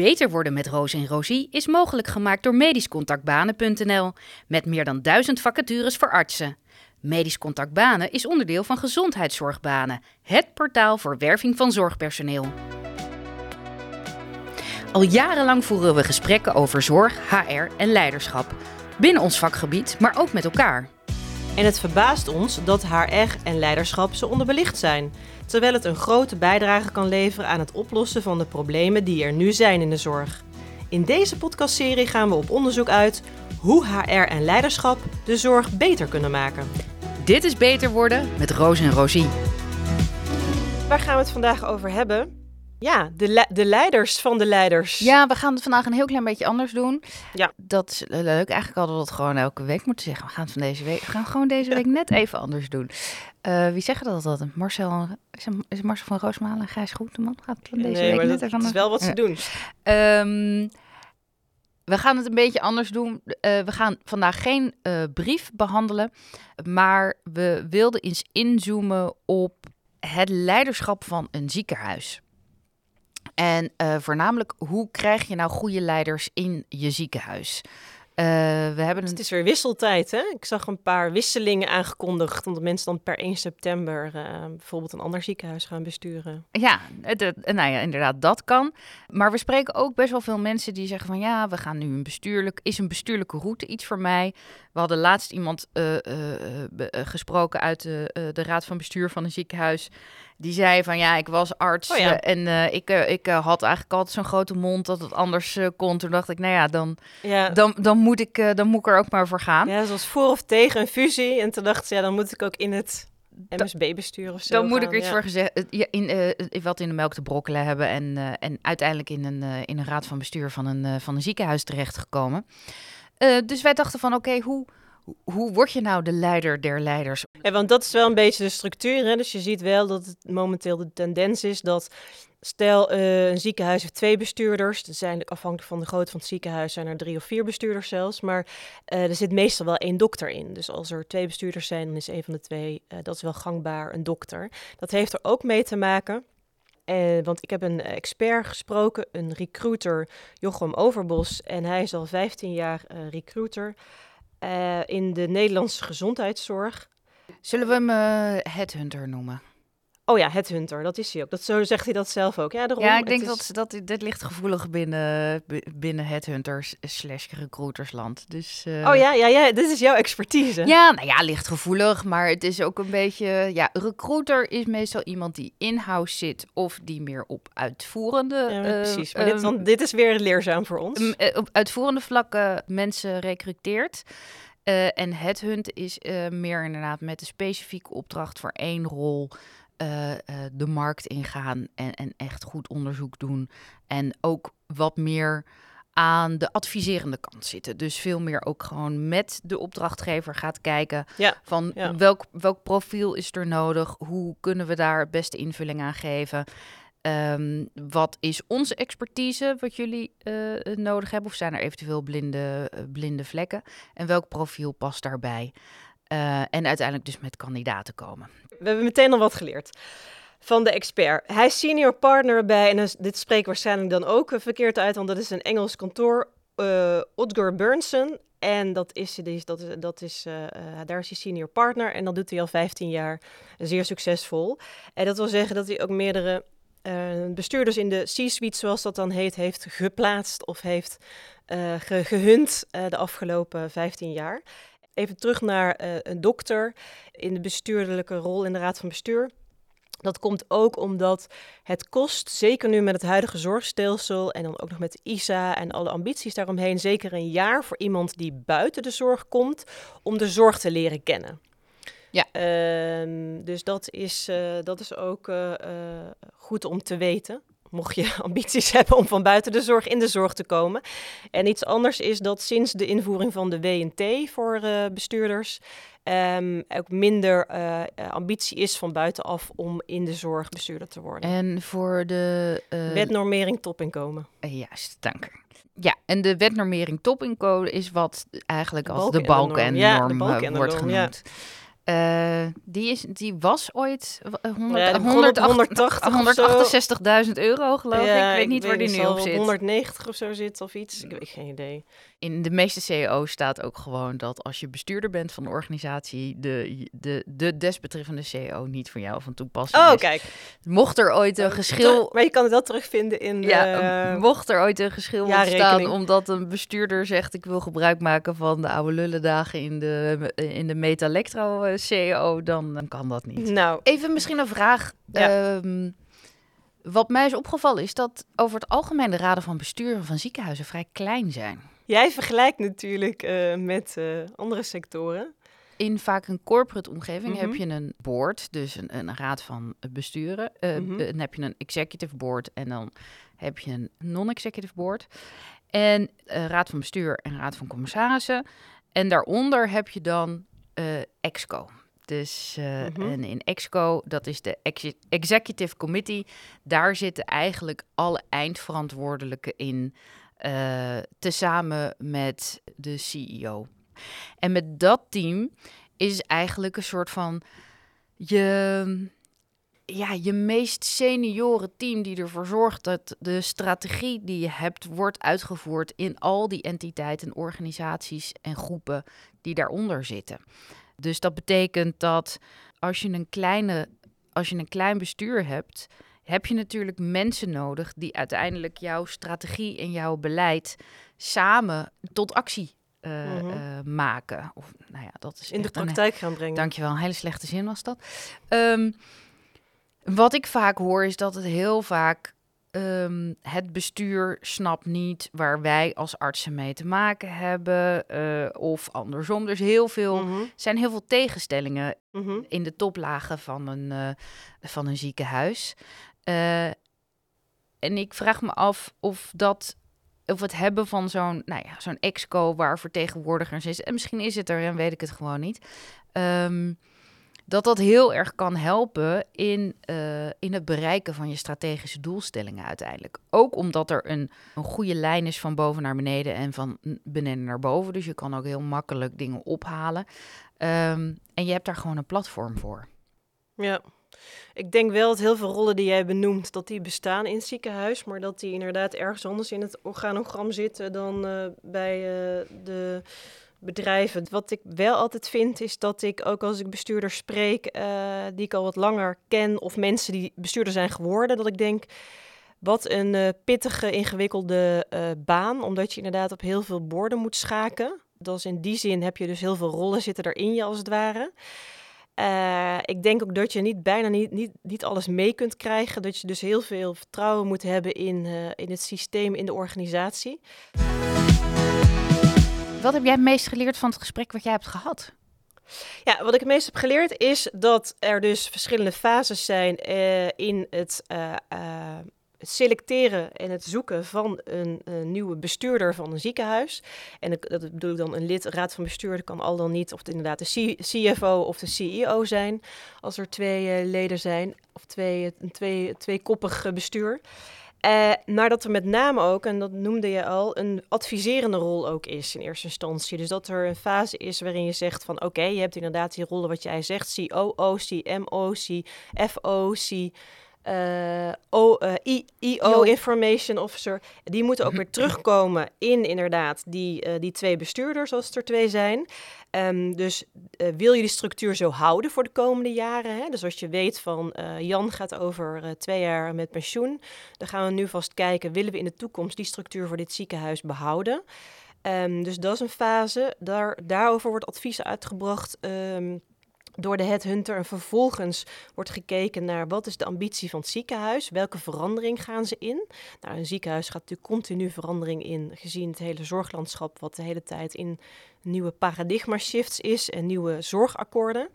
Beter worden met Roos en Rosie is mogelijk gemaakt door medischcontactbanen.nl met meer dan duizend vacatures voor artsen. Medisch Contact Banen is onderdeel van Gezondheidszorgbanen, het portaal voor werving van zorgpersoneel. Al jarenlang voeren we gesprekken over zorg, HR en leiderschap. Binnen ons vakgebied, maar ook met elkaar. En het verbaast ons dat HR en leiderschap zo onderbelicht zijn, terwijl het een grote bijdrage kan leveren aan het oplossen van de problemen die er nu zijn in de zorg. In deze podcastserie gaan we op onderzoek uit hoe HR en leiderschap de zorg beter kunnen maken. Dit is Beter Worden met Roos en Rosie. Waar gaan we het vandaag over hebben? Ja, de, le- de leiders van de leiders. Ja, we gaan het vandaag een heel klein beetje anders doen. Ja. Dat is leuk. Eigenlijk hadden we dat gewoon elke week moeten zeggen. We gaan het van deze week. We gaan gewoon deze week net even anders doen. Eh, wie zeggen dat altijd? Marcel, is het, is het Marcel van Roosmalen en Gijs Groenteman? Gaat het van deze nee, week net dat, is wel wat ze Ja. doen. Ehm, we gaan het een beetje anders doen. Eh, we gaan vandaag geen eh, brief behandelen, maar we wilden eens inzoomen op het leiderschap van een ziekenhuis. En eh, voornamelijk, hoe krijg je nou goede leiders in je ziekenhuis? Eh, we hebben een Het is weer wisseltijd, hè? Ik zag een paar wisselingen aangekondigd, omdat mensen dan per 1 september eh, bijvoorbeeld een ander ziekenhuis gaan besturen. Ja, het- nou ja, inderdaad, dat kan. Maar we spreken ook best wel veel mensen die zeggen van ja, we gaan nu een bestuurlijk, is een bestuurlijke route iets voor mij? We hadden laatst iemand eh, eh, eh, gesproken uit de, de raad van bestuur van een ziekenhuis. Die zei van ja, ik was arts Oh ja. en ik, ik had eigenlijk altijd zo'n grote mond dat het anders kon. Toen dacht ik, nou ja, dan, Ja, dan, dan, moet ik, dan moet ik er ook maar voor gaan. ja, zoals voor of tegen een fusie. En toen dacht ze, ja, dan moet ik ook in het MSB-bestuur of zo Dan moet ik er iets ja. voor gezegd, ja, in, wat in de melk te brokkelen hebben en, en uiteindelijk in een, in een raad van bestuur van een, van een ziekenhuis terechtgekomen. Eh, dus wij dachten van oké, hoe, hoe- word je nou de leider der leiders? Want dat is wel een beetje de structuur. Hè? Dus je ziet wel dat het momenteel de tendens is dat... Stel, eh, een ziekenhuis heeft twee bestuurders. Dat eigenlijk afhankelijk van de grootte van het ziekenhuis zijn er drie of vier bestuurders zelfs. Maar eh, er zit meestal wel één dokter in. Dus als er twee bestuurders zijn, dan is een van de twee, dat is wel gangbaar, een dokter. Dat heeft er ook mee te maken. Want ik heb een expert gesproken, een recruiter, Jochem Overbos. En hij is al 15 jaar eh, recruiter eh, in de Nederlandse gezondheidszorg. Zullen we hem eh, headhunter noemen? Oh ja, Headhunter, dat is hij ook. Dat, zo zegt hij dat zelf ook. Ja, daarom, ja, ik het denk is- dat, dat dit ligt gevoelig binnen, binnen headhunters slash recruitersland. Dus, eh, Oh ja, ja, ja, dit is jouw expertise. Ja, nou ja, ligt gevoelig, maar het is ook een beetje... Ja, recruiter is meestal iemand die in-house zit of die meer op uitvoerende... Ja, eh, precies. Maar dit, ehm, dan, dit is weer leerzaam voor ons. eh, op uitvoerende vlakken mensen recruteert. En headhunt is meer inderdaad met een specifieke opdracht voor één rol eh, eh, de markt ingaan en, en echt goed onderzoek doen. En ook wat meer aan de adviserende kant zitten. Dus veel meer ook gewoon met de opdrachtgever gaat kijken Ja, van ja. welk, welk profiel is er nodig? Hoe kunnen we daar het beste invulling aan geven? Ehm, wat is onze expertise, wat jullie eh, nodig hebben? Of zijn er eventueel blinde, blinde vlekken? En welk profiel past daarbij? En uiteindelijk dus met kandidaten komen. We hebben meteen al wat geleerd van de expert. Hij is senior partner bij, en dus- dit spreek ik waarschijnlijk dan ook eh, verkeerd uit, want dat is een Engels kantoor, eh Odger Burnson. En dat is, dat is, dat is, eh, daar is hij senior partner en dat doet hij al 15 jaar zeer succesvol. En dat wil zeggen dat hij ook meerdere bestuurders in de C-suite, zoals dat dan heet, heeft geplaatst of heeft ge- gehunt eh, de afgelopen 15 jaar. Even terug naar eh, een dokter in de bestuurlijke rol in de raad van bestuur. Dat komt ook omdat het kost, zeker nu met het huidige zorgstelsel en dan ook nog met ISA en alle ambities daaromheen, zeker een jaar voor iemand die buiten de zorg komt om de zorg te leren kennen. Ja. Ehm, dus dat is, eh, dat is ook eh, goed om te weten. Mocht je ambities hebben om van buiten de zorg in de zorg te komen. En iets anders is dat sinds de invoering van de WNT voor eh, bestuurders ehm, ook minder eh, eh, ambitie is van buitenaf om in de zorg bestuurder te worden. En voor de... eh, Wetnormering topinkomen. juist, dank u. Ja, en de wetnormering topinkomen is wat eigenlijk als de en de balk norm. en de Ja, wordt norm, ja. Uh, die, is, die was ooit 100, ja, 180.000 euro, geloof ik. Ik weet niet waar die nu op zit. 190 of zo zit of iets. Ik weet geen idee. In de meeste CEO's staat ook gewoon dat als je bestuurder bent van een organisatie, de, de, de desbetreffende CEO niet van jou van toepassing oh, is. kijk. Mocht er ooit een geschil... Maar je kan het wel terugvinden in de... Ja, mocht er ooit een geschil ontstaan omdat een bestuurder zegt ik wil gebruik maken van de oude lullendagen in de, in de Metalectro eh, CEO, dan kan dat niet. Nou. Even misschien een vraag. Ehm, wat mij is opgevallen is dat over het algemeen de raden van bestuur van ziekenhuizen vrij klein zijn. Jij vergelijkt natuurlijk uh, met uh, andere sectoren. In vaak een corporate omgeving heb je een board, dus een, een raad van besturen. Uh, mm -hmm. Dan heb je een executive board en dan heb je een non-executive board. En raad van bestuur en raad van commissarissen. En daaronder heb je dan EXCO. Dus uh, mm -hmm. en in EXCO, dat is de ex Executive Committee, daar zitten eigenlijk alle eindverantwoordelijken in, uh, tezamen met de CEO. En met dat team is eigenlijk een soort van je, ja, je meest senioren team die ervoor zorgt dat de strategie die je hebt wordt uitgevoerd in al die entiteiten, organisaties en groepen die daaronder zitten. Dus dat betekent dat als je een kleine, als je een klein bestuur hebt, heb je natuurlijk mensen nodig die uiteindelijk jouw strategie en jouw beleid samen tot actie uh, mm -hmm. uh, maken. Of, nou ja, dat is in de praktijk een, gaan brengen. Dankjewel, een hele slechte zin was dat. Um, wat ik vaak hoor is dat het heel vaak um, het bestuur snapt niet waar wij als artsen mee te maken hebben. Uh, of andersom. Dus heel veel, mm -hmm. zijn heel veel tegenstellingen mm -hmm. in de toplagen van een, van een ziekenhuis. Uh, en ik vraag me af of dat. Of het hebben van zo'n nou ja, zo'n exco waar vertegenwoordigers is. En misschien is het er en weet ik het gewoon niet. Um, dat dat heel erg kan helpen in, uh, in het bereiken van je strategische doelstellingen uiteindelijk. Ook omdat er een, een goede lijn is van boven naar beneden en van beneden naar boven. Dus je kan ook heel makkelijk dingen ophalen. Um, en je hebt daar gewoon een platform voor. Ja, ik denk wel dat heel veel rollen die jij benoemt, dat die bestaan in het ziekenhuis, maar dat die inderdaad ergens anders in het organogram zitten dan uh, bij uh, de bedrijven. Wat ik wel altijd vind, is dat ik ook als ik bestuurders spreek, uh, die ik al wat langer ken, of mensen die bestuurder zijn geworden, dat ik denk. Wat een pittige, ingewikkelde baan, omdat je inderdaad op heel veel borden moet schaken. Dus in die zin heb je dus heel veel rollen zitten er in je, als het ware. Uh, ik denk ook dat je niet bijna niet, niet, niet alles mee kunt krijgen. Dat je dus heel veel vertrouwen moet hebben in, in het systeem, in de organisatie. Wat heb jij het meest geleerd van het gesprek wat jij hebt gehad? Ja, wat ik het meest heb geleerd is dat er dus verschillende fases zijn uh, in het uh, selecteren en het zoeken van een, nieuwe bestuurder van een ziekenhuis. En dat bedoel ik dan een lid, raad van bestuur, kan al dan niet of het inderdaad de CFO of de CEO zijn, als er twee leden zijn, of twee, een twee, tweekoppig bestuur. Uh, maar dat er met name ook, en dat noemde je al, een adviserende rol ook is in eerste instantie. Dus dat er een fase is waarin je zegt van oké, je hebt inderdaad die rollen wat jij zegt, COO, CMO, CFO, C... Uh, o, uh, I, IO, Information Officer, die moeten ook weer terugkomen in inderdaad die, uh, die twee bestuurders, als er twee zijn. Um, dus wil je die structuur zo houden voor de komende jaren? Hè? Dus als je weet van Jan gaat over twee jaar met pensioen, dan gaan we nu vast kijken, willen we in de toekomst die structuur voor dit ziekenhuis behouden? Um, dus dat is een fase. Daar, daarover wordt advies uitgebracht. Um, door de headhunter. En vervolgens wordt gekeken naar wat is de ambitie van het ziekenhuis, welke verandering gaan ze in. Nou, een ziekenhuis gaat natuurlijk continu verandering in, gezien het hele zorglandschap, wat de hele tijd in nieuwe paradigma shifts is en nieuwe zorgakkoorden.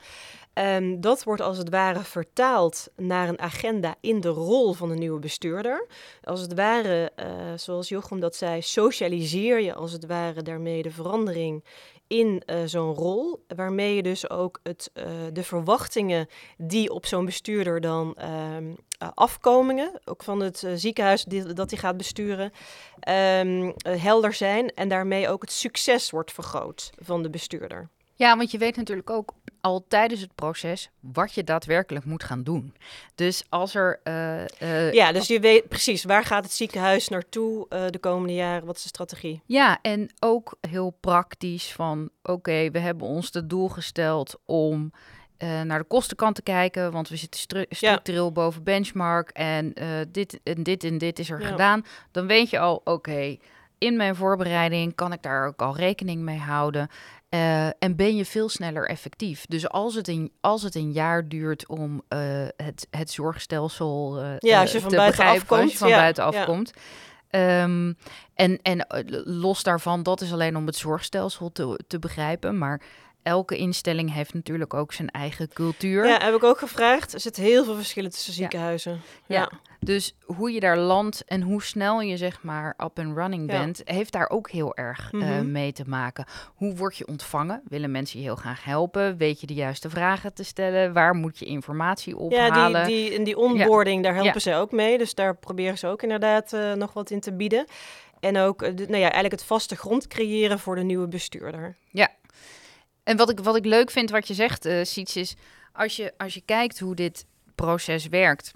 Um, dat wordt als het ware vertaald naar een agenda in de rol van de nieuwe bestuurder. Als het ware, uh, zoals Jochem dat zei, socialiseer je als het ware daarmee de verandering in uh, zo'n rol, waarmee je dus ook het, uh, de verwachtingen die op zo'n bestuurder dan uh, afkomingen, ook van het ziekenhuis dat hij gaat besturen, ehm, helder zijn en daarmee ook het succes wordt vergroot van de bestuurder. Ja, want je weet natuurlijk ook al tijdens het proces wat je daadwerkelijk moet gaan doen. Dus als er. eh, eh, Ja, dus je weet precies waar gaat het ziekenhuis naartoe eh, de komende jaren? Wat is de strategie? Ja, en ook heel praktisch van oké, we hebben ons het doel gesteld om naar de kostenkant te kijken, want we zitten stru- structureel boven benchmark en dit en dit en dit is er Ja. gedaan. Dan weet je al, oké, in mijn voorbereiding kan ik daar ook al rekening mee houden. Eh, en ben je veel sneller effectief. Dus als het een, als het een jaar duurt om eh, het, het zorgstelsel eh, Ja, als je van te begrijpen, als je komt, van ja, buitenaf ja. komt. Ehm, en en los daarvan, dat is alleen om het zorgstelsel te, te begrijpen. Maar elke instelling heeft natuurlijk ook zijn eigen cultuur. Ja, heb ik ook gevraagd. Er zitten heel veel verschillen tussen Ja. ziekenhuizen. Ja. Ja. Dus hoe je daar landt en hoe snel je zeg maar up and running Ja. bent, heeft daar ook heel erg eh, Mhm. mee te maken. Hoe word je ontvangen? Willen mensen je heel graag helpen? Weet je de juiste vragen te stellen? Waar moet je informatie ophalen? Ja, die, die, en die onboarding, daar helpen ze ook mee. Dus daar proberen ze ook inderdaad eh, nog wat in te bieden. En ook eh, nou ja, eigenlijk het vaste grond creëren voor de nieuwe bestuurder. En wat ik, wat ik leuk vind wat je zegt, eh Siets, is als je, als je kijkt hoe dit proces werkt,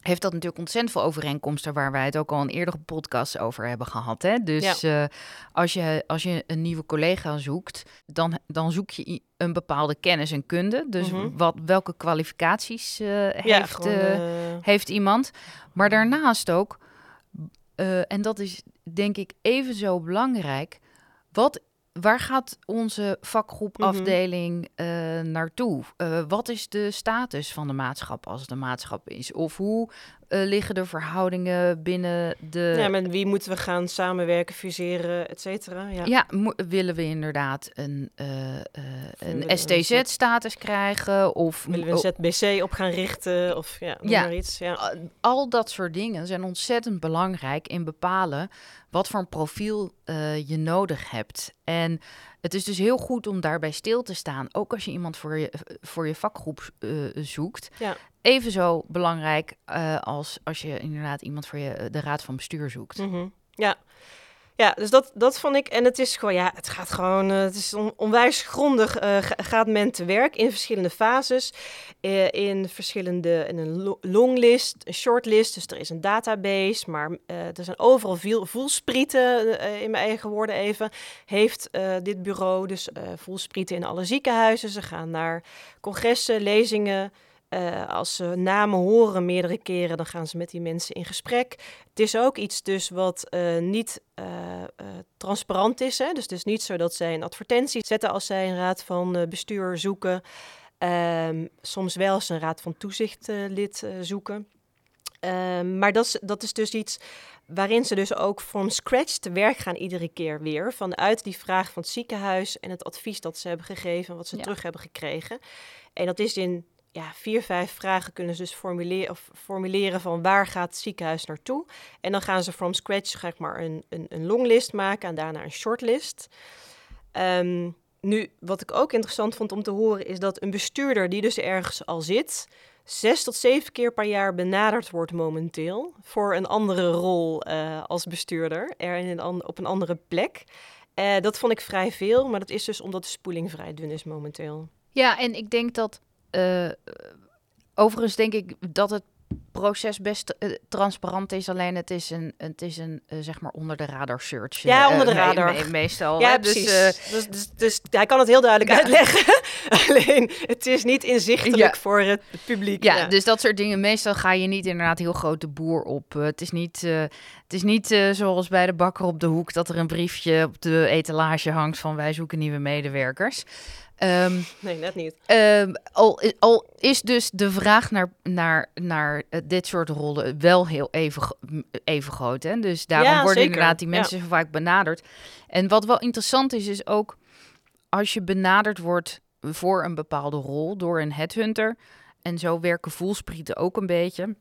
heeft dat natuurlijk ontzettend veel overeenkomsten waar wij het ook al in eerdere podcasts over hebben gehad. Hè? Dus eh, als, je, als je een nieuwe collega zoekt, dan, dan zoek je een bepaalde kennis en kunde. Dus Mhm. wat, welke kwalificaties eh, ja, heeft, gewoon, heeft iemand. Maar daarnaast ook, en dat is denk ik even zo belangrijk, wat, waar gaat onze vakgroep Mhm. afdeling eh, naartoe? Eh, wat is de status van de maatschap als het een maatschap is? Of hoe eh, liggen de verhoudingen binnen de... ja, met wie moeten we gaan samenwerken, fuseren, et cetera. Ja. Ja, willen we inderdaad een, eh, eh, een STZ-status krijgen? Of Willen we een ZBC op gaan richten of ja, Ja. maar iets. Ja. Al dat soort dingen zijn ontzettend belangrijk in bepalen wat voor een profiel je nodig hebt. En het is dus heel goed om daarbij stil te staan, ook als je iemand voor je, voor je vakgroep eh, zoekt. Ja. Even zo belangrijk eh, als als je inderdaad iemand voor je, de raad van bestuur zoekt. Mhm. Ja. Ja, dus dat, dat vond ik. En het is gewoon, ja, het gaat gewoon, eh, het is on- onwijs grondig. eh, ga- gaat men te werk in verschillende fases, eh, in verschillende, in een lo- longlist, een shortlist. Dus er is een database, maar er zijn overal veel voelsprieten, in mijn eigen woorden even, heeft dit bureau. Dus voelsprieten in alle ziekenhuizen. Ze gaan naar congressen, lezingen. Eh, als ze namen horen meerdere keren, dan gaan ze met die mensen in gesprek. Het is ook iets dus wat eh, niet eh, transparant is. Hè? Dus het is niet zo dat zij een advertentie zetten als zij een raad van bestuur zoeken. Ehm, soms wel eens een raad van toezichtlid zoeken. Ehm, maar dat is, dat is dus iets waarin ze dus ook from scratch te werk gaan iedere keer weer. Vanuit die vraag van het ziekenhuis en het advies dat ze hebben gegeven, wat ze Ja. terug hebben gekregen. En dat is in ja, vier, vijf vragen kunnen ze dus formuleren, of formuleren van waar gaat het ziekenhuis naartoe. En dan gaan ze from scratch zeg maar een, een, een longlist maken en daarna een shortlist. Ehm, nu, wat ik ook interessant vond om te horen, is dat een bestuurder die dus ergens al zit, zes tot zeven keer per jaar benaderd wordt momenteel voor een andere rol eh, als bestuurder, er in een op een andere plek. Eh, dat vond ik vrij veel, maar dat is dus omdat de spoeling vrij dun is momenteel. Ja, en ik denk dat. Eh, overigens denk ik dat het proces best eh, transparant is. Alleen het is een, het is een eh, zeg maar onder de radar search. Ja, onder de radar. me- meestal. Ja, hè. precies. Dus, Dus, dus, dus hij kan het heel duidelijk Ja. uitleggen. Alleen, het is niet inzichtelijk Ja. voor het publiek. ja, dus dat soort dingen. Meestal ga je niet inderdaad heel grote boer op. Het is niet, het is niet zoals bij de bakker op de hoek dat er een briefje op de etalage hangt van wij zoeken nieuwe medewerkers. Ehm, Nee, net niet. Ehm, al, is dus de vraag naar, naar, naar eh, dit soort rollen wel heel even, even groot. Hè? Dus daarom Ja, worden zeker. inderdaad die Ja. mensen zo vaak benaderd. En wat wel interessant is, is ook als je benaderd wordt voor een bepaalde rol door een headhunter. En zo werken voelsprieten ook een beetje.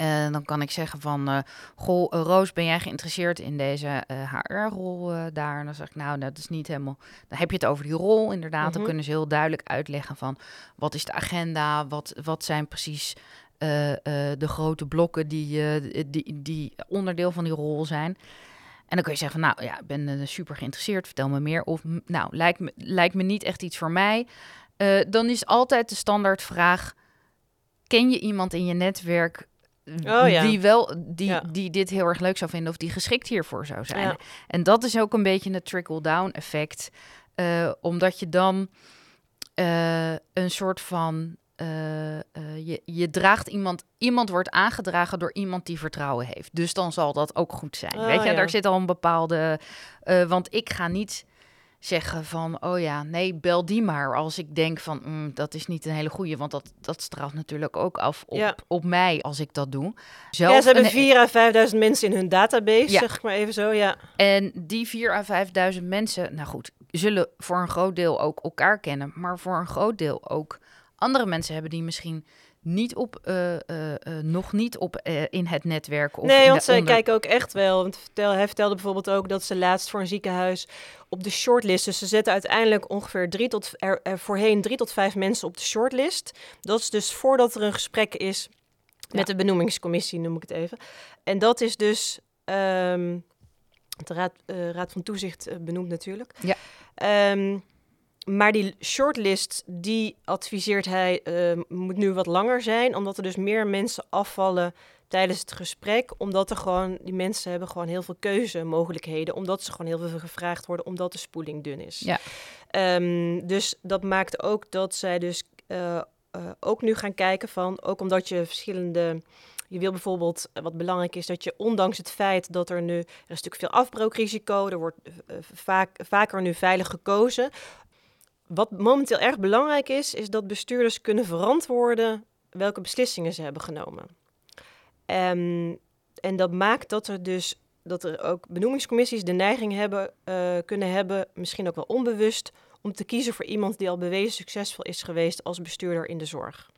En dan kan ik zeggen van, eh, goh, eh, Roos, ben jij geïnteresseerd in deze HR-rol eh, daar? En dan zeg ik, nou, dat is niet helemaal... Dan heb je het over die rol, inderdaad. Dan Mhm. kunnen ze heel duidelijk uitleggen van, wat is de agenda? Wat, wat zijn precies eh, eh, de grote blokken die, eh, die, die onderdeel van die rol zijn? En dan kun je zeggen van, nou ja, ik ben super geïnteresseerd, vertel me meer. Of nou, lijkt me, lijkt me niet echt iets voor mij. Dan is altijd de standaardvraag, ken je iemand in je netwerk oh, ja. die, wel, die, die dit heel erg leuk zou vinden of die geschikt hiervoor zou zijn? Ja. En dat is ook een beetje het trickle-down effect. Uh, omdat je dan een soort van uh, uh, je, je draagt iemand, iemand wordt aangedragen door iemand die vertrouwen heeft. Dus dan zal dat ook goed zijn. Oh, Weet je, daar zit al een bepaalde. Want ik ga niet zeggen van, oh ja, nee, bel die maar. Als ik denk van, mm, dat is niet een hele goede, want dat, dat straalt natuurlijk ook af op, ja. op mij als ik dat doe. Zelf ja, ze hebben 4 à 5.000 mensen in hun database, ja. zeg maar even zo, ja. En die 4 à 5.000 mensen, nou goed, zullen voor een groot deel ook elkaar kennen, maar voor een groot deel ook andere mensen hebben die misschien niet op, uh, uh, uh, nog niet op in het netwerk. Of nee, want zij kijken ook echt wel. Want vertel, hij vertelde bijvoorbeeld ook dat ze laatst voor een ziekenhuis op de shortlist. Dus ze zetten uiteindelijk ongeveer drie tot er, er voorheen drie tot vijf mensen op de shortlist. Dat is dus voordat er een gesprek is met de benoemingscommissie, noem ik het even. En dat is dus. Um, de raad, raad van Toezicht benoemd natuurlijk. Ja. Um, maar die shortlist, die adviseert hij, uh, moet nu wat langer zijn, omdat er dus meer mensen afvallen tijdens het gesprek, omdat er gewoon, die mensen hebben gewoon heel veel keuzemogelijkheden, omdat ze gewoon heel veel gevraagd worden, omdat de spoeling dun is. Ja. Um, dus dat maakt ook dat zij dus uh, uh, ook nu gaan kijken van, ook omdat je verschillende je wil bijvoorbeeld, wat belangrijk is, dat je ondanks het feit dat er nu, er is natuurlijk veel afbrookrisico, er wordt uh, vaak, vaker nu veilig gekozen, wat momenteel erg belangrijk is, is dat bestuurders kunnen verantwoorden welke beslissingen ze hebben genomen. Um, en dat maakt dat er dus dat er ook benoemingscommissies de neiging hebben, uh, kunnen hebben, misschien ook wel onbewust, om te kiezen voor iemand die al bewezen succesvol is geweest als bestuurder in de zorg.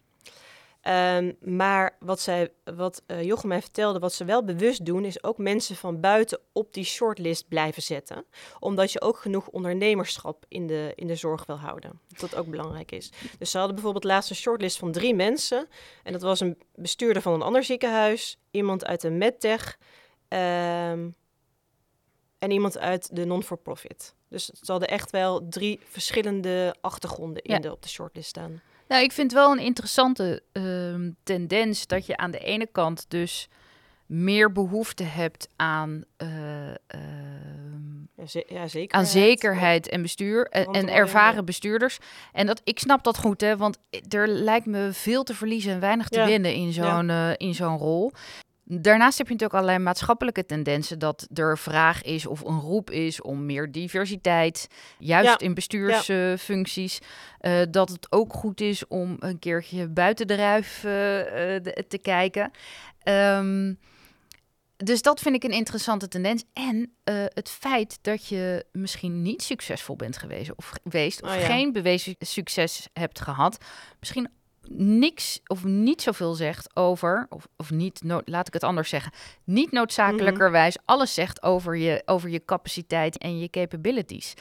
Um, maar wat, zij, wat uh, Jochem mij vertelde, wat ze wel bewust doen, is ook mensen van buiten op die shortlist blijven zetten. Omdat je ook genoeg ondernemerschap in de, in de zorg wil houden. Dat ook belangrijk is. Dus ze hadden bijvoorbeeld laatst een shortlist van drie mensen. En dat was een bestuurder van een ander ziekenhuis, iemand uit een medtech um, en iemand uit de non-for-profit. Dus ze hadden echt wel drie verschillende achtergronden in ja. de, op de shortlist staan. Nou, ik vind wel een interessante uh, tendens dat je aan de ene kant dus meer behoefte hebt aan, uh, uh, ja, ze ja, zekerheid. aan zekerheid en bestuur en, en ervaren bestuurders. En dat, ik snap dat goed, hè, want er lijkt me veel te verliezen en weinig te ja. winnen in zo'n in zo'n rol. Daarnaast heb je natuurlijk allerlei maatschappelijke tendensen dat er vraag is of een roep is om meer diversiteit, juist ja. in bestuursfuncties. Ja. Uh, dat het ook goed is om een keertje buiten de ruif uh, de, te kijken. Um, dus dat vind ik een interessante tendens. En uh, het feit dat je misschien niet succesvol bent geweest of geweest, of oh, ja. geen bewezen succes hebt gehad, misschien niks of niet zoveel zegt over, of, of niet, no, laat ik het anders zeggen, niet noodzakelijkerwijs -hmm. alles zegt over je, over je capaciteit en je capabilities.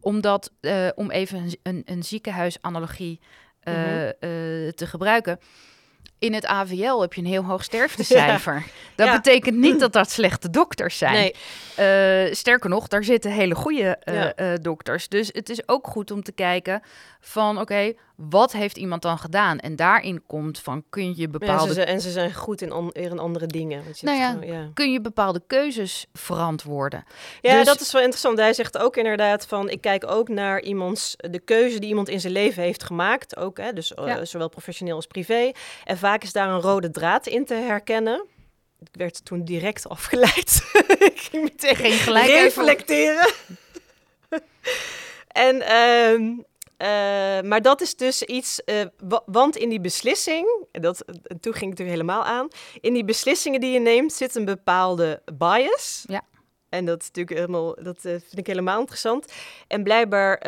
Omdat, uh, om even een, een, een ziekenhuisanalogie uh, mm -hmm. uh, te gebruiken, in het AVL heb je een heel hoog sterftecijfer. Ja. Dat ja. betekent niet dat dat slechte dokters zijn. Nee. Uh, sterker nog, daar zitten hele goede uh, ja. uh, dokters. Dus het is ook goed om te kijken van oké, okay, wat heeft iemand dan gedaan? En daarin komt van kun je bepaalde... Ja, ze en ze zijn goed in, on, in andere dingen. Je nou ja, gewoon, kun je bepaalde keuzes verantwoorden. Ja, dus... dat is wel interessant. Hij zegt ook inderdaad van ik kijk ook naar iemands, de keuze die iemand in zijn leven heeft gemaakt. Ook, hè, dus zowel professioneel als privé. En vaak is daar een rode draad in te herkennen. Ik werd toen direct afgeleid. ik ging meteen Geen gelijk reflecteren. en um, uh, maar dat is dus iets, uh, want in die beslissing, dat, toen ging het er helemaal aan, in die beslissingen die je neemt zit een bepaalde bias. Ja. En dat is natuurlijk helemaal, dat uh, vind ik helemaal interessant. En blijkbaar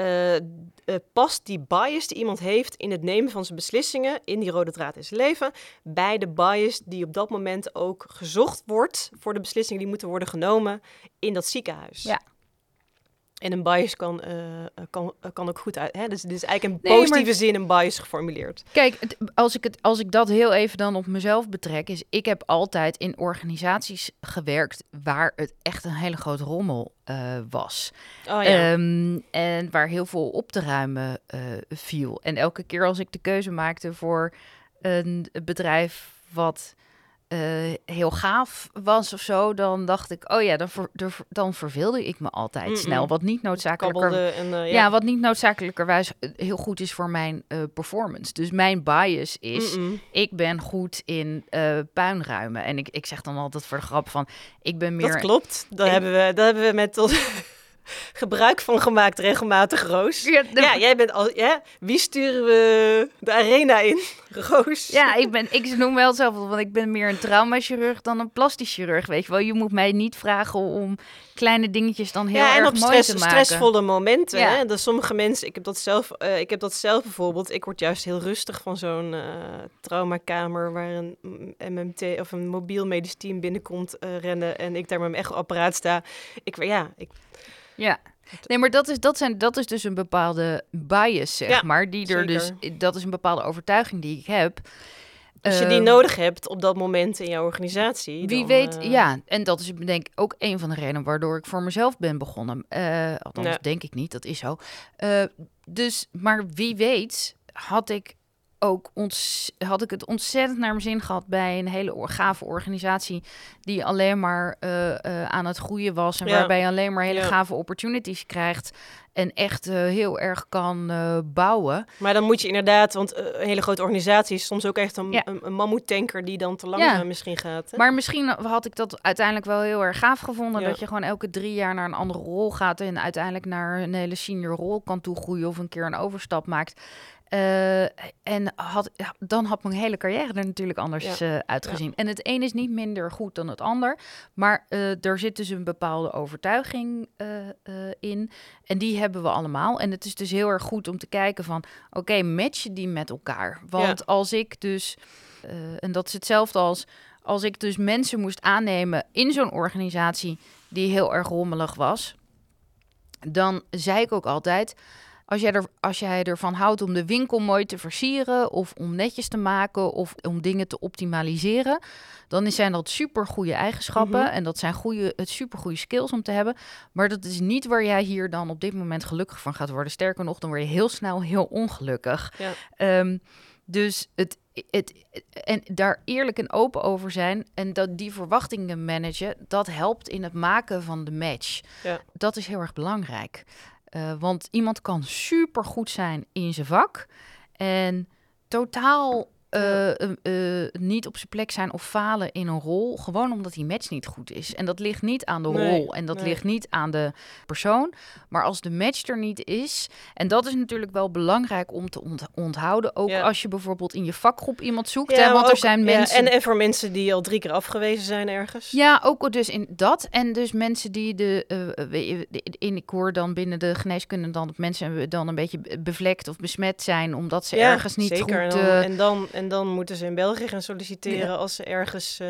past die bias die iemand heeft in het nemen van zijn beslissingen, in die rode draad in zijn leven, bij de bias die op dat moment ook gezocht wordt voor de beslissingen die moeten worden genomen in dat ziekenhuis. Ja. En een bias kan, uh, kan, kan ook goed uit. Hè? Dus dit is eigenlijk in Nee, positieve maar- zin een bias geformuleerd. Kijk, het- als ik, het, als ik dat heel even dan op mezelf betrek, is ik heb altijd in organisaties gewerkt waar het echt een hele grote rommel eh, was. Oh ja. Ehm, en waar heel veel op te ruimen eh, viel. En elke keer als ik de keuze maakte voor een bedrijf wat eh, heel gaaf was of zo, dan dacht ik, oh ja, dan, ver- dan ver- dan verveelde ik me altijd snel. Wat niet noodzakelijker en eh, ja. ja. wat niet noodzakelijkerwijs eh, heel goed is voor mijn performance. Dus mijn bias is, ik ben goed in puinruimen. En ik, ik zeg dan altijd voor de grap van, ik ben meer... Dat klopt. Ik- hebben we, daar hebben we met ons gebruik van gemaakt regelmatig, Roos. Ja, de- Ja, jij bent al. Ja, wie sturen we de arena in? Roos. Ja, ik, ben, ik noem wel zelf, want ik ben meer een traumachirurg dan een plastisch chirurg. Weet je wel, je moet mij niet vragen om kleine dingetjes dan heel ja, en erg op mooi stress, te maken. stressvolle momenten. Ja. Hè? Dus sommige mensen, ik heb dat zelf, eh, ik heb dat zelf bijvoorbeeld. Ik word juist heel rustig van zo'n eh, traumakamer waar een mm, MMT of een mobiel medisch team binnenkomt eh, rennen en ik daar met mijn echo-apparaat sta. Ik, ja, ik, Ja. Nee, maar dat is, dat, zijn, dat is dus een bepaalde bias, zeg Ja, maar. Die er dus, dat is een bepaalde overtuiging die ik heb. als je die Ehm, nodig hebt op dat moment in jouw organisatie. Wie dan, weet, eh, ja. En dat is denk ik ook een van de redenen waardoor ik voor mezelf ben begonnen. Eh, althans, Ja. denk ik niet, dat is zo. Eh, dus, maar wie weet, had ik ook ons, had ik het ontzettend naar mijn zin gehad bij een hele gave organisatie die alleen maar eh, eh, aan het groeien was en Ja. waarbij je alleen maar hele Ja. gave opportunities krijgt en echt eh, heel erg kan bouwen. Maar dan moet je inderdaad, want een hele grote organisatie is soms ook echt een, Ja. een, een mammoetanker die dan te lang misschien gaat. Hè? Maar misschien had ik dat uiteindelijk wel heel erg gaaf gevonden. Dat je gewoon elke drie jaar naar een andere rol gaat. En uiteindelijk naar een hele senior rol kan toegroeien. Of een keer een overstap maakt. Eh, en had, dan had mijn hele carrière er natuurlijk anders Ja. eh, uitgezien. En het een is niet minder goed dan het ander. Maar eh, er zit dus een bepaalde overtuiging in. En die hebben we allemaal. En het is dus heel erg goed om te kijken van... Oké, matchen die met elkaar? Want als ik dus... en dat is hetzelfde als als ik dus mensen moest aannemen in zo'n organisatie die heel erg rommelig was, dan zei ik ook altijd: als jij, er, als jij ervan houdt om de winkel mooi te versieren, of om netjes te maken, of om dingen te optimaliseren, dan zijn dat super goede eigenschappen Mhm. en dat zijn goede, het super goede skills om te hebben. Maar dat is niet waar jij hier dan op dit moment gelukkig van gaat worden. Sterker nog, dan word je heel snel heel ongelukkig. Ja. Ehm, dus het, het, en daar eerlijk en open over zijn en dat die verwachtingen managen, dat helpt in het maken van de match. Ja. Dat is heel erg belangrijk. Eh, want iemand kan super goed zijn in zijn vak en totaal Ja. eh, eh, eh, niet op zijn plek zijn of falen in een rol, gewoon omdat die match niet goed is. En dat ligt niet aan de Nee, rol en dat nee. ligt niet aan de persoon, maar als de match er niet is, en dat is natuurlijk wel belangrijk om te ont- onthouden, ook Ja. als je bijvoorbeeld in je vakgroep iemand zoekt, Ja, hè, want er zijn ja, mensen. en, en voor mensen die al drie keer afgewezen zijn ergens. Ja, ook dus in dat. En dus mensen die de. in, ik hoor dan binnen de geneeskunde dan dat mensen dan een beetje be- bevlekt of besmet zijn. omdat ze Ja, ergens niet zeker. goed. En dan, en, dan, en dan moeten ze in België gaan solliciteren Ja. als ze ergens eh,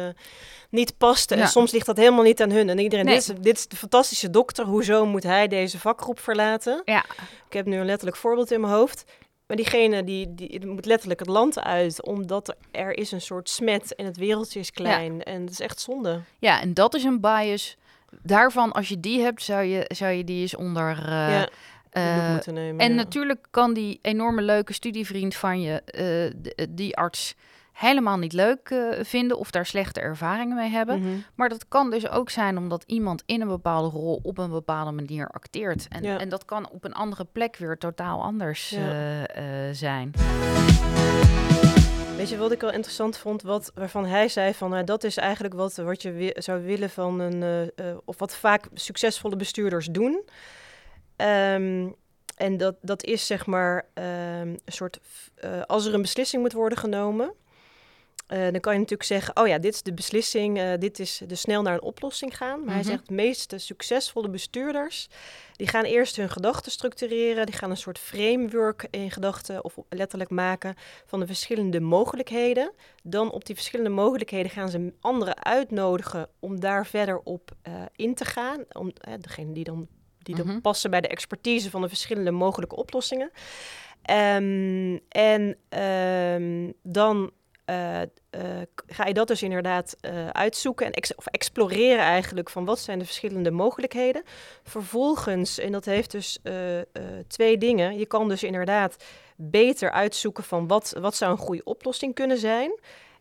niet pasten. Ja. En soms ligt dat helemaal niet aan hun. En iedereen, Nee. dit, is, dit is de fantastische dokter. Hoezo moet hij deze vakgroep verlaten? Ja. Ik heb nu een letterlijk voorbeeld in mijn hoofd. Maar diegene die, die moet letterlijk het land uit, omdat er, er is een soort smet en het wereldje is klein. En het is echt zonde. ja, en dat is een bias. Daarvan, als je die hebt, zou je, zou je die eens onder. eh, eh, nemen. En ja. natuurlijk kan die enorme leuke studievriend van je, eh, d- die arts, helemaal niet leuk eh, vinden of daar slechte ervaringen mee hebben. Mhm. Maar dat kan dus ook zijn omdat iemand in een bepaalde rol op een bepaalde manier acteert. En, Ja. en dat kan op een andere plek weer totaal anders Ja. eh, eh, zijn. Weet je wat ik wel interessant vond? Wat, waarvan hij zei van nou, dat is eigenlijk wat, wat je zou willen van een. eh, eh, of wat vaak succesvolle bestuurders doen. Ehm, en dat, dat is zeg maar ehm, een soort. eh, als er een beslissing moet worden genomen. eh, dan kan je natuurlijk zeggen: Oh ja, dit is de beslissing. eh, dit is dus snel naar een oplossing gaan. Maar hij Mhm. zegt: de meeste succesvolle bestuurders. die gaan eerst hun gedachten structureren. Die gaan een soort framework in gedachten of letterlijk maken van de verschillende mogelijkheden. Dan op die verschillende mogelijkheden gaan ze anderen uitnodigen om daar verder op in te gaan. Om, degene die dan die dan Mhm. passen bij de expertise van de verschillende mogelijke oplossingen. Ehm, en ehm, dan eh, eh, ga je dat dus inderdaad eh, uitzoeken en ex- of exploreren eigenlijk van wat zijn de verschillende mogelijkheden. Vervolgens, en dat heeft dus twee dingen. Je kan dus inderdaad beter uitzoeken van wat, wat zou een goede oplossing kunnen zijn.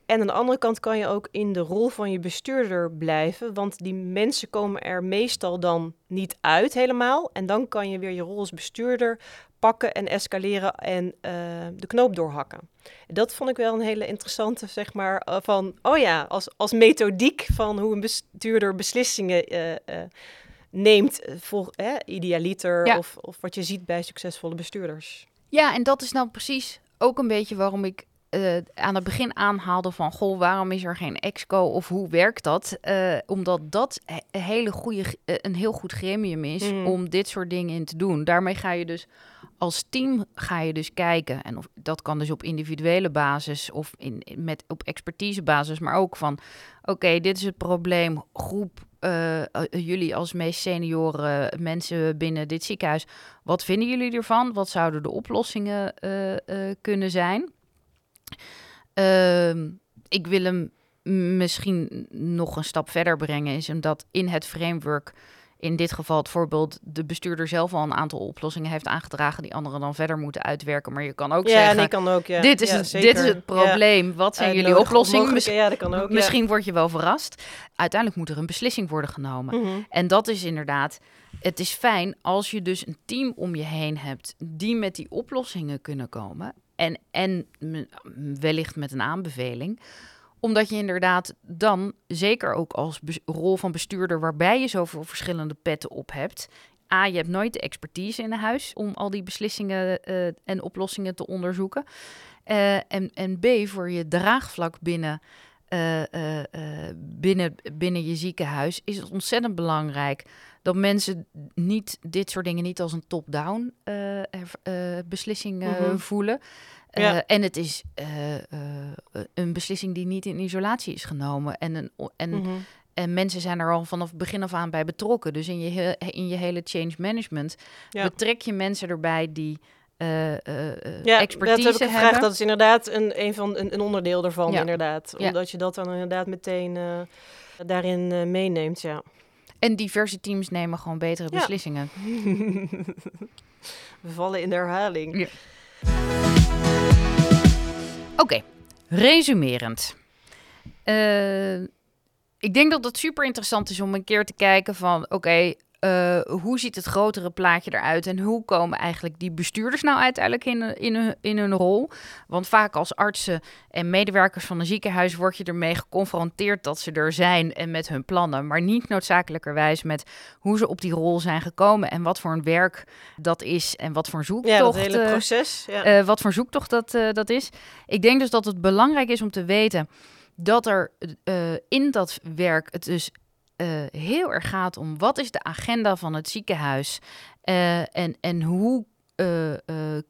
En aan de andere kant kan je ook in de rol van je bestuurder blijven, want die mensen komen er meestal dan niet uit helemaal. En dan kan je weer je rol als bestuurder pakken en escaleren en eh, de knoop doorhakken. Dat vond ik wel een hele interessante, zeg maar, eh, van, oh ja, als, als methodiek van hoe een bestuurder beslissingen eh, neemt, eh, idealiter, Ja. of, of wat je ziet bij succesvolle bestuurders. Ja, en dat is nou precies ook een beetje waarom ik eh, aan het begin aanhaalde van... goh, waarom is er geen exco of hoe werkt dat? Eh, omdat dat een hele goede, eh, een heel goed gremium is Mm. om dit soort dingen in te doen. Daarmee ga je dus als team ga je dus kijken. En of, dat kan dus op individuele basis of in, met, op expertisebasis. Maar ook van, oké, dit is het probleem. Groep, jullie als meest senioren mensen binnen dit ziekenhuis... Wat vinden jullie ervan? Wat zouden de oplossingen kunnen zijn? Ehm, ik wil hem misschien nog een stap verder brengen, is omdat in het framework, in dit geval het voorbeeld, de bestuurder zelf al een aantal oplossingen heeft aangedragen die anderen dan verder moeten uitwerken. Maar je kan ook ja, zeggen, nee, kan ook, ja. dit, is Ja, het, zeker. dit is het probleem, wat zijn jullie oplossingen? kan ook. Misschien word je wel verrast. Uiteindelijk moet er een beslissing worden genomen. Mhm. En dat is inderdaad, het is fijn als je dus een team om je heen hebt die met die oplossingen kunnen komen. En, en wellicht met een aanbeveling. Omdat je inderdaad dan, zeker ook als rol van bestuurder, waarbij je zoveel verschillende petten op hebt. A, je hebt nooit de expertise in huis om al die beslissingen eh, en oplossingen te onderzoeken. Eh, en, en B, voor je draagvlak binnen, eh, eh, eh, binnen, binnen je ziekenhuis is het ontzettend belangrijk dat mensen niet dit soort dingen niet als een top-down beslissing Mhm. voelen. Ja. En het is een beslissing die niet in isolatie is genomen. En, een, en, Mhm. en mensen zijn er al vanaf het begin af aan bij betrokken. Dus in je, in je hele change management Ja. betrek je mensen erbij die eh, eh, Ja, expertise dat heb ik gevraagd. hebben. Dat is inderdaad een, een, van, een, een onderdeel daarvan, Ja. inderdaad. Ja. Omdat je dat dan inderdaad meteen eh, daarin meeneemt, ja. En diverse teams nemen gewoon betere beslissingen. We vallen in de herhaling. Oké, resumerend. Eh, ik denk dat het super interessant is om een keer te kijken van... oké, eh, hoe ziet het grotere plaatje eruit... en hoe komen eigenlijk die bestuurders nou uiteindelijk in, in, hun, in hun rol? Want vaak als artsen en medewerkers van een ziekenhuis... word je ermee geconfronteerd dat ze er zijn en met hun plannen... maar niet noodzakelijkerwijs met hoe ze op die rol zijn gekomen... en wat voor een werk dat is en wat voor een zoektocht... Ja, dat hele eh, proces. Ja. eh, wat voor zoektocht dat, dat is. Ik denk dus dat het belangrijk is om te weten dat er in dat werk het dus eh, heel erg gaat om wat is de agenda van het ziekenhuis eh, en, en hoe eh,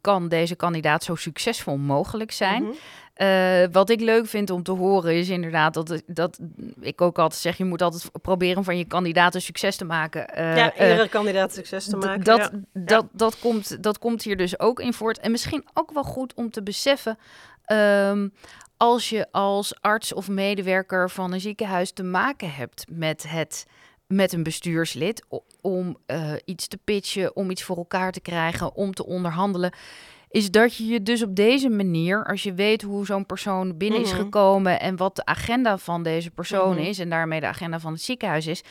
kan deze kandidaat zo succesvol mogelijk zijn. Mhm. Wat ik leuk vind om te horen is inderdaad dat, dat ik ook altijd zeg, je moet altijd proberen van je kandidaten succes te maken. Ja, iedere kandidaat succes te maken. Dat, ja. dat, dat, komt, dat komt hier dus ook in voort. En misschien ook wel goed om te beseffen. ehm, als je als arts of medewerker van een ziekenhuis te maken hebt met, het, met een bestuurslid. om eh, iets te pitchen, om iets voor elkaar te krijgen, om te onderhandelen. Is dat je je dus op deze manier, als je weet hoe zo'n persoon binnen is Mhm. gekomen en wat de agenda van deze persoon Mhm. is en daarmee de agenda van het ziekenhuis is,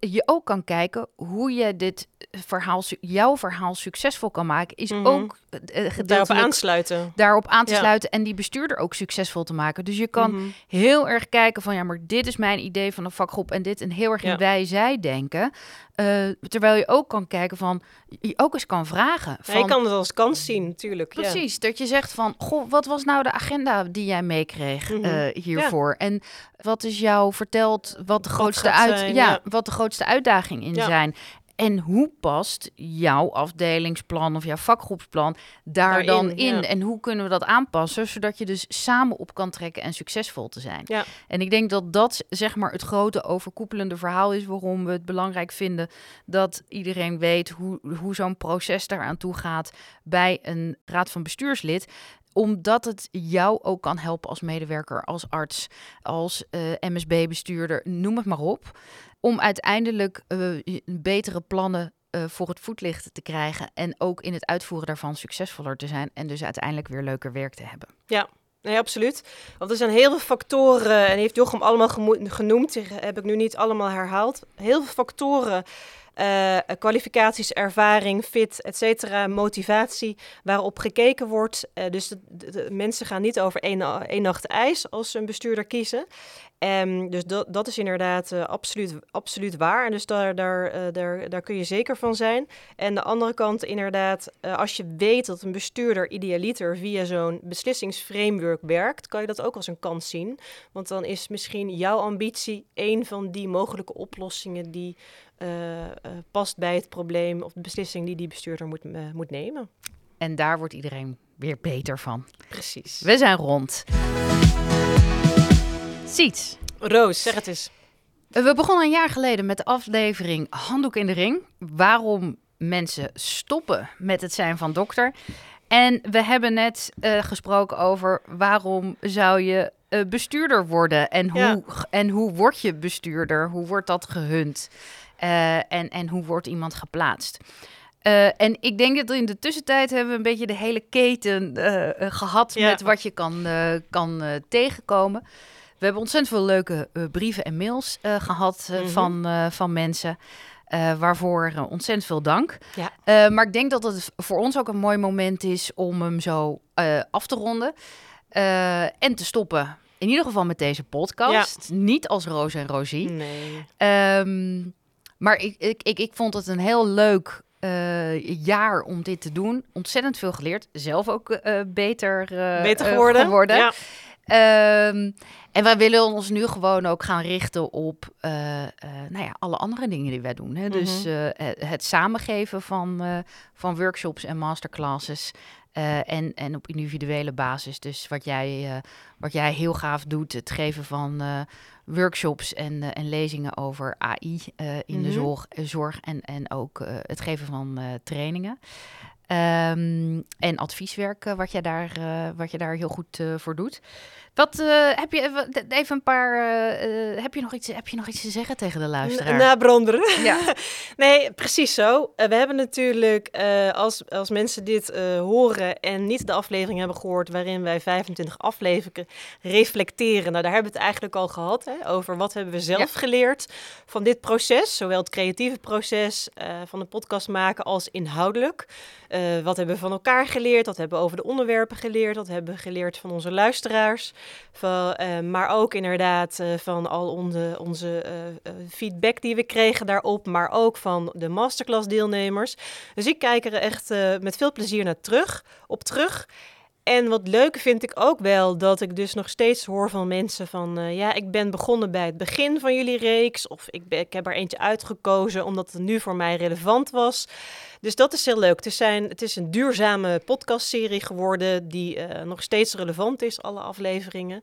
je ook kan kijken hoe je dit verhaal, jouw verhaal succesvol kan maken, is Mhm. ook eh, Daarop gedeeltelijk aansluiten. daarop aan te Ja. sluiten en die bestuurder ook succesvol te maken. Dus je kan Mhm. heel erg kijken van ja, maar dit is mijn idee van een vakgroep en dit en heel erg in Ja. wij-zij denken. Eh, terwijl je ook kan kijken van, je ook eens kan vragen. Ja, Van, je kan het als kans zien, natuurlijk. ja. Precies, dat je zegt van, goh, wat was nou de agenda die jij meekreeg eh, hiervoor? En wat is jou verteld wat de grootste, gaat uit, zijn, ja. Wat de grootste uitdaging in Ja. zijn? En hoe past jouw afdelingsplan of jouw vakgroepsplan daar Daarin, dan in? ja. En hoe kunnen we dat aanpassen, zodat je dus samen op kan trekken en succesvol te zijn? Ja. En ik denk dat dat zeg maar het grote overkoepelende verhaal is waarom we het belangrijk vinden dat iedereen weet hoe, hoe zo'n proces daaraan toe gaat bij een raad van bestuurslid omdat het jou ook kan helpen als medewerker, als arts, als eh, MSB-bestuurder, noem het maar op. Om uiteindelijk eh, betere plannen eh, voor het voetlicht te krijgen. En ook in het uitvoeren daarvan succesvoller te zijn. En dus uiteindelijk weer leuker werk te hebben. Nee, absoluut. Want er zijn heel veel factoren, en heeft Jochem allemaal genoemd, heb ik nu niet allemaal herhaald. Heel veel factoren, eh, kwalificaties, ervaring, fit, et cetera, motivatie, waarop gekeken wordt. Eh, dus mensen gaan niet over één, één nacht ijs als ze een bestuurder kiezen. Ehm, dus dat, dat is inderdaad eh, absoluut, absoluut waar. En dus daar, daar, daar, daar kun je zeker van zijn. En de andere kant inderdaad, als je weet dat een bestuurder idealiter via zo'n beslissingsframework werkt, kan je dat ook als een kans zien. Want dan is misschien jouw ambitie een van die mogelijke oplossingen die past bij het probleem of de beslissing die die bestuurder moet, eh, moet nemen. En daar wordt iedereen weer beter van. Precies. We zijn rond. Siets. Roos, zeg het eens. We begonnen een jaar geleden met de aflevering Handdoek in de Ring. Waarom mensen stoppen met het zijn van dokter. En we hebben net eh, gesproken over waarom zou je eh, bestuurder worden. En hoe, Ja. en hoe word je bestuurder? Hoe wordt dat gehunt? Eh, en, en hoe wordt iemand geplaatst? Eh, en ik denk dat in de tussentijd hebben we een beetje de hele keten eh, eh, gehad Ja. met wat je kan, kan tegenkomen. We hebben ontzettend veel leuke brieven en mails eh, gehad eh, Mhm. van, van mensen. waarvoor ontzettend veel dank. Ja. Maar ik denk dat het voor ons ook een mooi moment is om hem zo af te ronden. en te stoppen. In ieder geval met deze podcast. Niet als Roos en Rosie. Nee. Ehm, maar ik, ik, ik, ik vond het een heel leuk eh, jaar om dit te doen. Ontzettend veel geleerd. Zelf ook eh, beter, eh, Beter geworden. Ja. Ehm, en wij willen ons nu gewoon ook gaan richten op nou ja, alle andere dingen die wij doen. Hè? Dus Mhm. het, het samengeven van, van workshops en masterclasses. Eh, en, en op individuele basis. Dus wat jij, eh, wat jij heel gaaf doet, het geven van eh, workshops en, en lezingen over AI in de Mhm. zorg, zorg en, en ook het geven van trainingen. Ehm, en advieswerk, wat, je daar, wat je daar heel goed voor doet. Wat eh, heb je even, een paar. eh, eh, heb, je nog iets, heb je nog iets te zeggen tegen de luisteraar? N- Nabranderen. ja. Nee, precies zo. We hebben natuurlijk, als, als mensen dit horen en niet de aflevering hebben gehoord waarin wij 25 afleveringen reflecteren. Nou, daar hebben we het eigenlijk al gehad, hè, over wat hebben we zelf geleerd van dit proces. Zowel het creatieve proces van de podcast maken als inhoudelijk. Wat hebben we van elkaar geleerd? Wat hebben we over de onderwerpen geleerd? Wat hebben we geleerd van onze luisteraars? Van, eh, maar ook inderdaad eh, van al onze, onze eh, eh, feedback die we kregen daarop, maar ook van de masterclass deelnemers. Dus ik kijk er echt met veel plezier naar terug, op terug. En wat leuk vind ik ook wel dat ik dus nog steeds hoor van mensen van eh, ja, ik ben begonnen bij het begin van jullie reeks of ik, ben, ik heb er eentje uitgekozen omdat het nu voor mij relevant was. Dus dat is heel leuk. Het, zijn, het is een duurzame podcastserie geworden die eh, nog steeds relevant is, alle afleveringen.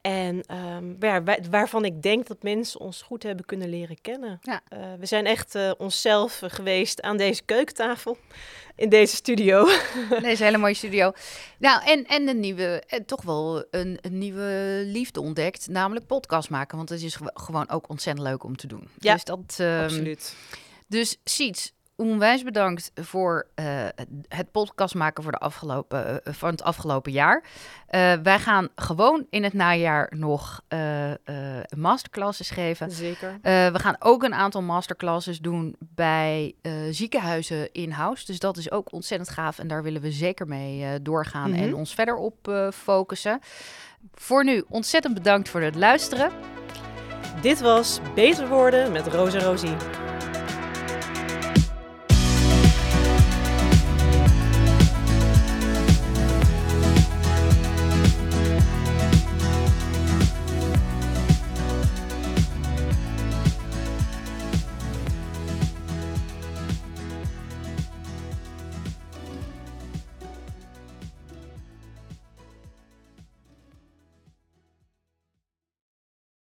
En ehm, waar, waar- waarvan ik denk dat mensen ons goed hebben kunnen leren kennen. Ja. Eh, we zijn echt onszelf geweest aan deze keukentafel in deze studio. Deze hele mooie studio. Nou, en, en een nieuwe, en toch wel een, een nieuwe liefde ontdekt, namelijk podcast maken. Want het is gew- gewoon ook ontzettend leuk om te doen. Ja, dus dat, ehm, Absoluut. Dus Siets, onwijs bedankt voor eh, het podcast maken voor de afgelopen, eh, van het afgelopen jaar. Eh, wij gaan gewoon in het najaar nog masterclasses geven. Zeker. We gaan ook een aantal masterclasses doen bij ziekenhuizen in-house. Dus dat is ook ontzettend gaaf en daar willen we zeker mee doorgaan Mhm. en ons verder op focussen. Voor nu ontzettend bedankt voor het luisteren. Dit was Beter Worden met Rosa Rosie.